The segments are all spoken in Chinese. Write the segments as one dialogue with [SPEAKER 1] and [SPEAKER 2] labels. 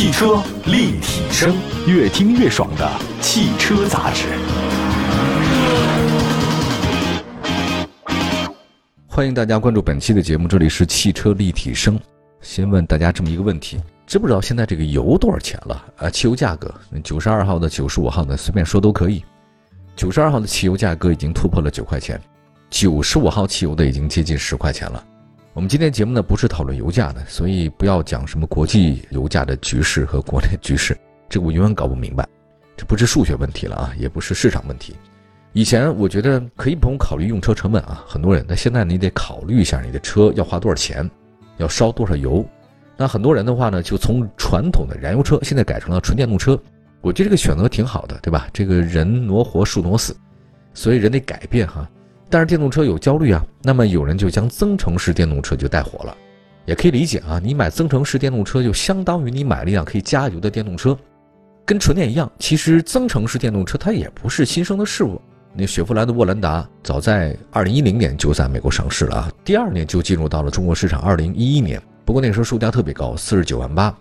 [SPEAKER 1] 汽车立体声，越听越爽的汽车杂志。
[SPEAKER 2] 欢迎大家关注本期的节目，这里是汽车立体声。先问大家这么一个问题：知不知道现在这个油多少钱了？啊，汽油价格，九十二号的、九十五号的，随便说都可以。九十二号的汽油价格已经突破了九块钱，九十五号汽油的已经接近十块钱了。我们今天节目呢不是讨论油价的，所以不要讲什么国际油价的局势和国内局势，这个我永远搞不明白。这不是数学问题了啊，也不是市场问题。以前我觉得可以不用考虑用车成本啊，很多人，那现在你得考虑一下你的车要花多少钱，要烧多少油。那很多人的话呢，就从传统的燃油车现在改成了纯电动车，我觉得这个选择挺好的，对吧？这个人挪活，树挪死，所以人得改变哈。但是电动车有焦虑啊，那么有人就将增程式电动车就带火了，也可以理解啊。你买增程式电动车就相当于你买了一辆可以加油的电动车，跟纯电一样。其实增程式电动车它也不是新生的事物，那雪佛兰的沃兰达早在二零一零年就在美国上市了啊，第二年就进入到了中国市场，二零一一年。不过那时候售价特别高，四十九万八，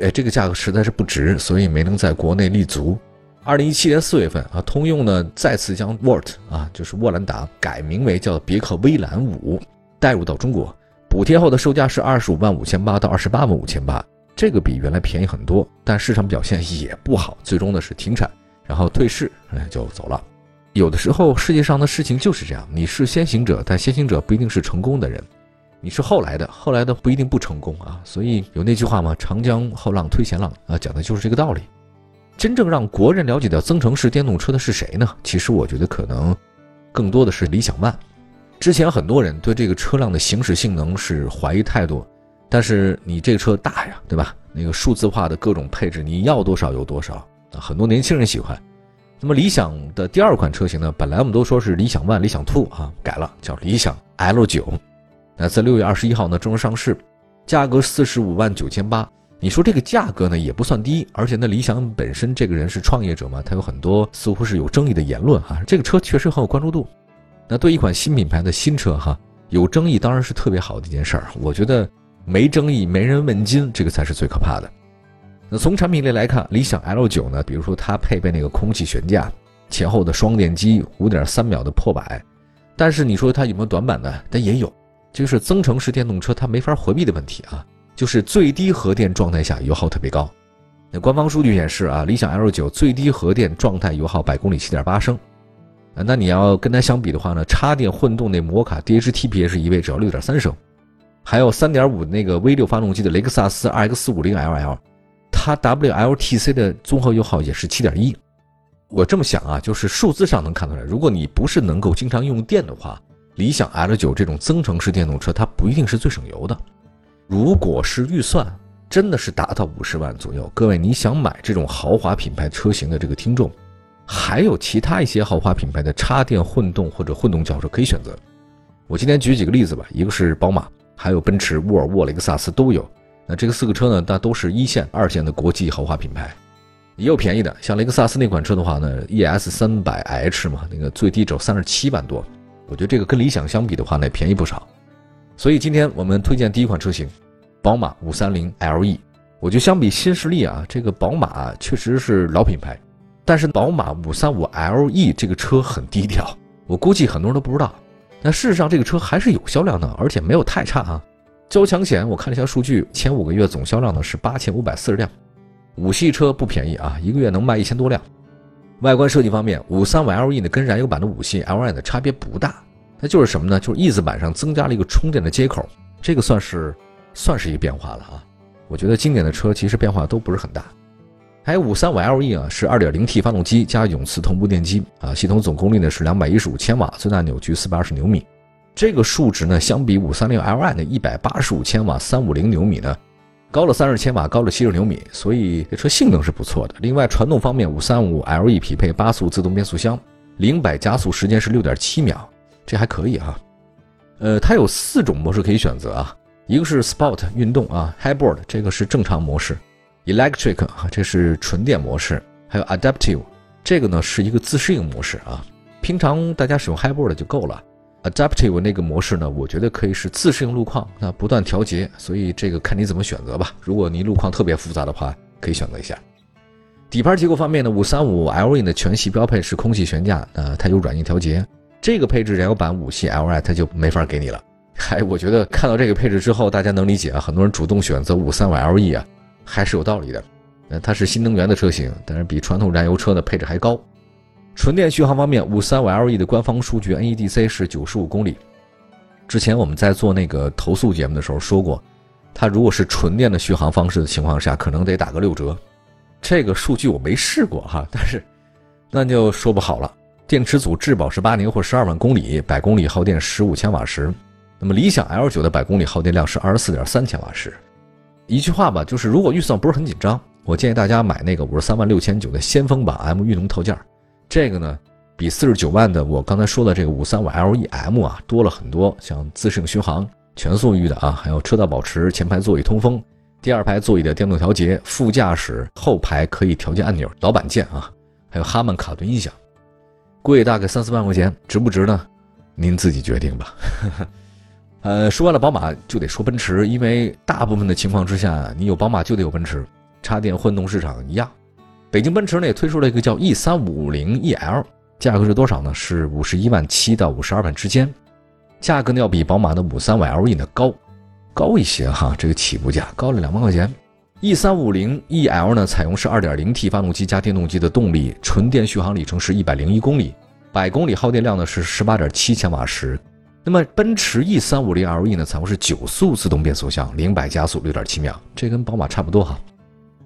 [SPEAKER 2] 哎，这个价格实在是不值，所以没能在国内立足。二零一七年四月份啊，通用呢再次将 Wort 啊，就是沃兰达改名为叫别克威兰五，带入到中国，补贴后的售价是二十五万五千八到二十八万五千八，这个比原来便宜很多，但市场表现也不好，最终呢是停产，然后退市，哎就走了。有的时候世界上的事情就是这样，你是先行者，但先行者不一定是成功的人，你是后来的，后来的不一定不成功啊。所以有那句话嘛，长江后浪推前浪啊，讲的就是这个道理。真正让国人了解到增程式电动车的是谁呢？其实我觉得可能更多的是理想 ONE。之前很多人对这个车辆的行驶性能是怀疑态度，但是你这个车大呀，对吧？那个数字化的各种配置，你要多少有多少啊！很多年轻人喜欢。那么理想的第二款车型呢？本来我们都说是理想 ONE、理想 TWO 啊，改了叫理想 L 九。那在六月二十一号呢正式上市，价格四十五万九千八。你说这个价格呢也不算低，而且呢，理想本身这个人是创业者嘛，他有很多似乎是有争议的言论哈。这个车确实很有关注度。那对一款新品牌的新车哈，有争议当然是特别好的一件事儿。我觉得没争议、没人问津，这个才是最可怕的。那从产品力来看，理想 L 九呢，比如说它配备那个空气悬架、前后的双电机、五点三秒的破百，但是你说它有没有短板呢？它也有，就是增程式电动车它没法回避的问题啊。就是最低核电状态下油耗特别高，那官方数据显示啊，理想 L 九最低核电状态油耗百公里七点八升，啊，那你要跟它相比的话呢，插电混动那摩卡 DHTP 是一位只要六点三升，还有三点五那个 V 六发动机的雷克萨斯 RX 五零 LL，它 WLTC 的综合油耗也是七点一。我这么想啊，就是数字上能看出来，如果你不是能够经常用电的话，理想 L 九这种增程式电动车它不一定是最省油的。如果是预算真的是达到五十万左右，各位你想买这种豪华品牌车型的这个听众，还有其他一些豪华品牌的插电混动或者混动轿车可以选择。我今天举几个例子吧，一个是宝马，还有奔驰、沃尔沃、雷克萨斯都有。那这个四个车呢，那都是一线、二线的国际豪华品牌，也有便宜的，像雷克萨斯那款车的话呢，ES 三百 H 嘛，那个最低只有三十七万多，我觉得这个跟理想相比的话呢，便宜不少。所以今天我们推荐第一款车型，宝马五三零 LE。我觉得相比新势力啊，这个宝马确实是老品牌，但是宝马五三五 LE 这个车很低调，我估计很多人都不知道。但事实上这个车还是有销量的，而且没有太差啊。交强险我看了一下数据，前五个月总销量呢是八千五百四十辆，五系车不便宜啊，一个月能卖一千多辆。外观设计方面，五三五 LE 呢跟燃油版的五系 LI 的差别不大。那就是什么呢？就是翼子板上增加了一个充电的接口，这个算是算是一个变化了啊。我觉得经典的车其实变化都不是很大。还有五三五 LE 啊，是 2.0T 发动机加永磁同步电机啊，系统总功率呢是215千瓦，最大扭矩420牛米。这个数值呢，相比五三零 Li 的185千瓦350牛米呢，高了30千瓦，高了70牛米，所以这车性能是不错的。另外传动方面，五三五 LE 匹配八速自动变速箱，零百加速时间是6.7秒。这还可以啊，呃，它有四种模式可以选择啊，一个是 Sport 运动啊，Hybrid 这个是正常模式，Electric 啊这是纯电模式，还有 Adaptive 这个呢是一个自适应模式啊，平常大家使用 Hybrid 就够了，Adaptive 那个模式呢，我觉得可以是自适应路况，那不断调节，所以这个看你怎么选择吧。如果你路况特别复杂的话，可以选择一下。底盘结构方面呢，五三五 LE 的全系标配是空气悬架，呃，它有软硬调节。这个配置燃油版五系 Li 它就没法给你了。嗨，我觉得看到这个配置之后，大家能理解啊，很多人主动选择五三五 LE 啊，还是有道理的。呃，它是新能源的车型，但是比传统燃油车的配置还高。纯电续航方面，五三五 LE 的官方数据 NEDC 是九十五公里。之前我们在做那个投诉节目的时候说过，它如果是纯电的续航方式的情况下，可能得打个六折。这个数据我没试过哈，但是那就说不好了。电池组质保是八年或十二万公里，百公里耗电十五千瓦时。那么理想 L 九的百公里耗电量是二十四点三千瓦时。一句话吧，就是如果预算不是很紧张，我建议大家买那个五十三万六千九的先锋版 M 运动套件。这个呢。比四十九万的我刚才说的这个五三五 LEM 啊多了很多，像自适应巡航、全速域的啊，还有车道保持、前排座椅通风、第二排座椅的电动调节、副驾驶后排可以调节按钮、老板键啊，还有哈曼卡顿音响，贵大概三四万块钱，值不值呢？您自己决定吧。呃，说完了宝马，就得说奔驰，因为大部分的情况之下，你有宝马就得有奔驰，插电混动市场一样。北京奔驰呢也推出了一个叫 E 三五零 EL。价格是多少呢？是五十一万七到五十二万之间，价格呢要比宝马的五三五 LE 呢高，高一些哈，这个起步价高了两万块钱。E 三五零 EL 呢采用是二点零 T 发动机加电动机的动力，纯电续航里程是一百零一公里，百公里耗电量呢是十八点七千瓦时。那么奔驰 E 三五零 LE 呢采用是九速自动变速箱，零百加速六点七秒，这跟宝马差不多哈，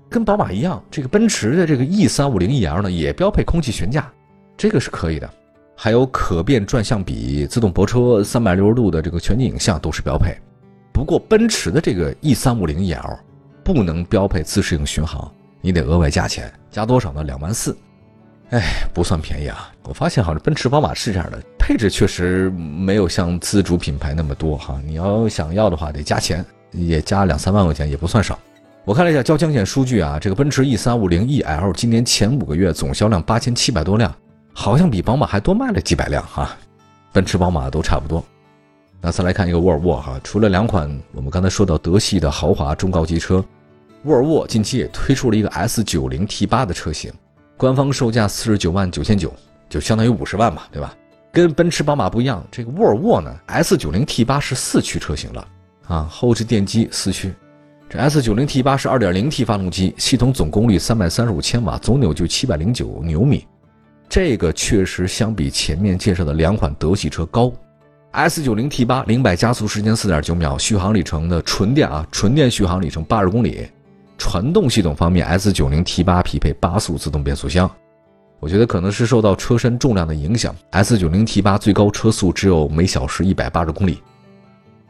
[SPEAKER 2] 跟宝马一样，这个奔驰的这个 E 三五零 EL 呢也标配空气悬架。这个是可以的，还有可变转向比、自动泊车、三百六十度的这个全景影像都是标配。不过奔驰的这个 E 三五零 EL 不能标配自适应巡航，你得额外加钱，加多少呢？两万四，哎，不算便宜啊。我发现好像奔驰、宝马是这样的，配置确实没有像自主品牌那么多哈。你要想要的话，得加钱，也加两三万块钱，也不算少。我看了一下交强险数据啊，这个奔驰 E 三五零 EL 今年前五个月总销量八千七百多辆。好像比宝马还多卖了几百辆哈，奔驰、宝马都差不多。那再来看一个沃尔沃哈，除了两款我们刚才说到德系的豪华中高级车，沃尔沃近期也推出了一个 S90 T8 的车型，官方售价四十九万九千九，就相当于五十万嘛，对吧？跟奔驰、宝马不一样，这个沃尔沃呢，S90 T8 是四驱车型了啊，后置电机四驱。这 S90 T8 是 2.0T 发动机，系统总功率三百三十五千瓦，总扭矩七百零九牛米。这个确实相比前面介绍的两款德系车高，S90 T8 零百加速时间四点九秒，续航里程的纯电啊，纯电续航里程八十公里。传动系统方面，S90 T8 匹配八速自动变速箱。我觉得可能是受到车身重量的影响，S90 T8 最高车速只有每小时一百八十公里。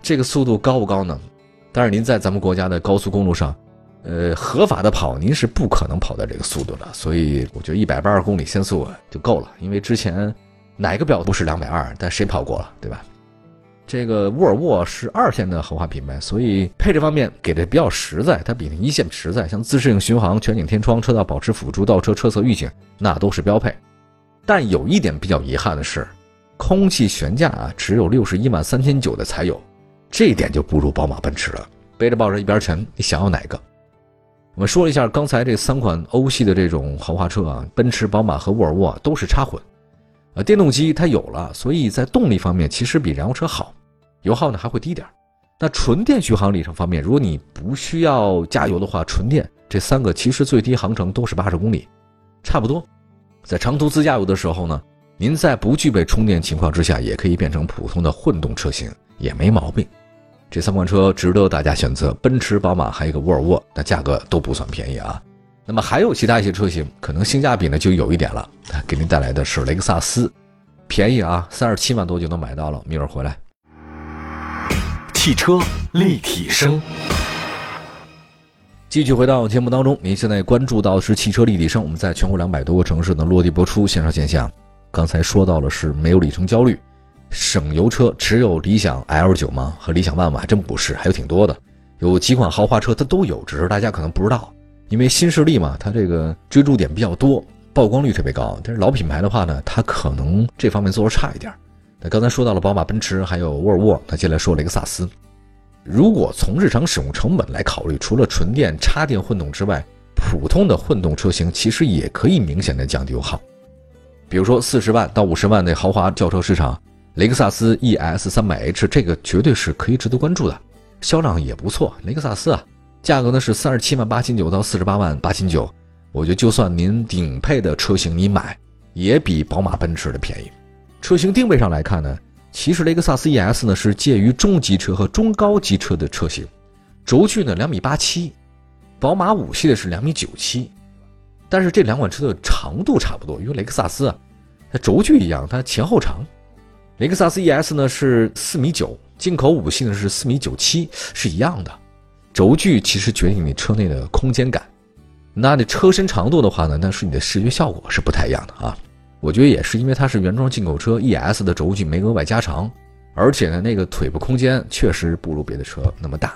[SPEAKER 2] 这个速度高不高呢？但是您在咱们国家的高速公路上。呃，合法的跑，您是不可能跑到这个速度的，所以我觉得一百八十公里限速就够了。因为之前哪个表不是两百二，但谁跑过了，对吧？这个沃尔沃是二线的豪华品牌，所以配置方面给的比较实在，它比那一线实在。像自适应巡航、全景天窗、车道保持辅助、倒车车侧预警，那都是标配。但有一点比较遗憾的是，空气悬架啊，只有六十一万三千九的才有，这一点就不如宝马、奔驰了。背着抱着一边沉，你想要哪个？我们说了一下刚才这三款欧系的这种豪华车啊，奔驰、宝马和沃尔沃都是插混，呃，电动机它有了，所以在动力方面其实比燃油车好，油耗呢还会低点那纯电续航里程方面，如果你不需要加油的话，纯电这三个其实最低航程都是八十公里，差不多。在长途自驾游的时候呢，您在不具备充电情况之下，也可以变成普通的混动车型，也没毛病。这三款车值得大家选择，奔驰、宝马，还有一个沃尔沃，那价格都不算便宜啊。那么还有其他一些车型，可能性价比呢就有一点了。给您带来的是雷克萨斯，便宜啊，三十七万多就能买到了。明儿回来，
[SPEAKER 1] 汽车立体声，
[SPEAKER 2] 继续回到节目当中。您现在关注到是汽车立体声，我们在全国两百多个城市呢落地播出，线上线下。刚才说到了是没有里程焦虑。省油车只有理想 L 九吗？和理想 ONE 吗？还真不是，还有挺多的，有几款豪华车它都有，只是大家可能不知道。因为新势力嘛，它这个追逐点比较多，曝光率特别高。但是老品牌的话呢，它可能这方面做的差一点。那刚才说到了宝马、奔驰，还有沃尔沃，那接下来说雷克萨斯。如果从日常使用成本来考虑，除了纯电、插电混动之外，普通的混动车型其实也可以明显的降低油耗。比如说四十万到五十万的豪华轿车市场，雷克萨斯 ES 三百 H 这个绝对是可以值得关注的，销量也不错。雷克萨斯啊，价格呢是三十七万八千九到四十八万八千九，我觉得就算您顶配的车型你买，也比宝马奔驰的便宜。车型定位上来看呢，其实雷克萨斯 ES 呢是介于中级车和中高级车的车型，轴距呢两米八七，宝马五系的是两米九七。但是这两款车的长度差不多，因为雷克萨斯啊，它轴距一样，它前后长。雷克萨斯 ES 呢是四米九，进口五系呢是四米九七，是一样的。轴距其实决定你车内的空间感。那你车身长度的话呢，那是你的视觉效果是不太一样的啊。我觉得也是因为它是原装进口车，ES 的轴距没额外加长，而且呢那个腿部空间确实不如别的车那么大。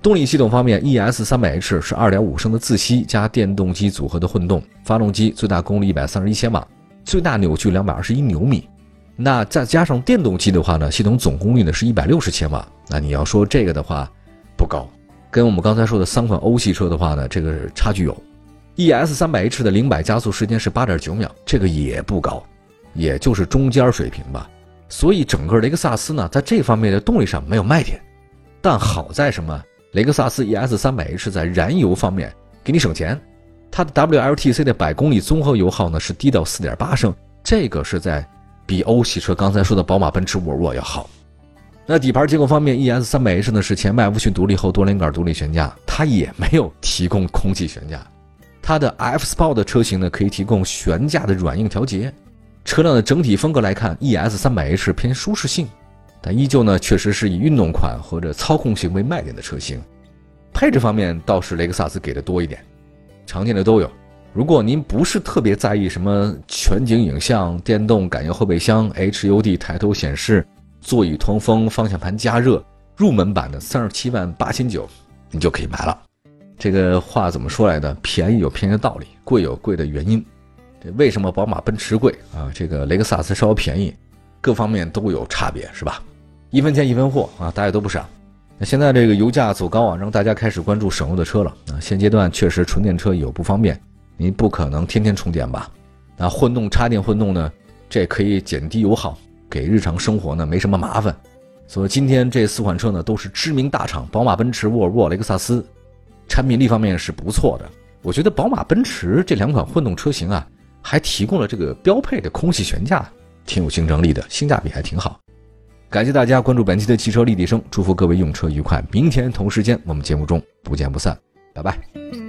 [SPEAKER 2] 动力系统方面，ES 三百 H 是二点五升的自吸加电动机组合的混动发动机，最大功率一百三十一千瓦，最大扭矩两百二十一牛米。那再加上电动机的话呢，系统总功率呢是一百六十千瓦。那你要说这个的话，不高，跟我们刚才说的三款欧系车的话呢，这个差距有。ES 三百 H 的零百加速时间是八点九秒，这个也不高，也就是中间水平吧。所以整个雷克萨斯呢，在这方面的动力上没有卖点，但好在什么？雷克萨斯 ES 三百 H 在燃油方面给你省钱，它的 WLTC 的百公里综合油耗呢是低到四点八升，这个是在比欧系车刚才说的宝马、奔驰、沃尔沃要好。那底盘结构方面，ES 三百 H 呢是前麦弗逊独立后多连杆独立悬架，它也没有提供空气悬架。它的 F Sport 车型呢可以提供悬架的软硬调节。车辆的整体风格来看，ES 三百 H 偏舒适性。但依旧呢，确实是以运动款或者操控性为卖点的车型。配置方面倒是雷克萨斯给的多一点，常见的都有。如果您不是特别在意什么全景影像、电动感应后备箱、HUD 抬头显示、座椅通风、方向盘加热，入门版的三十七万八千九，你就可以买了。这个话怎么说来的？便宜有便宜的道理，贵有贵的原因。这为什么宝马、奔驰贵啊？这个雷克萨斯稍微便宜，各方面都有差别，是吧？一分钱一分货啊，大家都不傻。那现在这个油价走高啊，让大家开始关注省油的车了啊。现阶段确实纯电车有不方便，您不可能天天充电吧？那混动插电混动呢，这可以减低油耗，给日常生活呢没什么麻烦。所以今天这四款车呢都是知名大厂，宝马、奔驰、沃尔沃、雷克萨斯，产品力方面是不错的。我觉得宝马、奔驰这两款混动车型啊，还提供了这个标配的空气悬架，挺有竞争力的，性价比还挺好。感谢大家关注本期的汽车立体声，祝福各位用车愉快。明天同时间我们节目中不见不散，拜拜。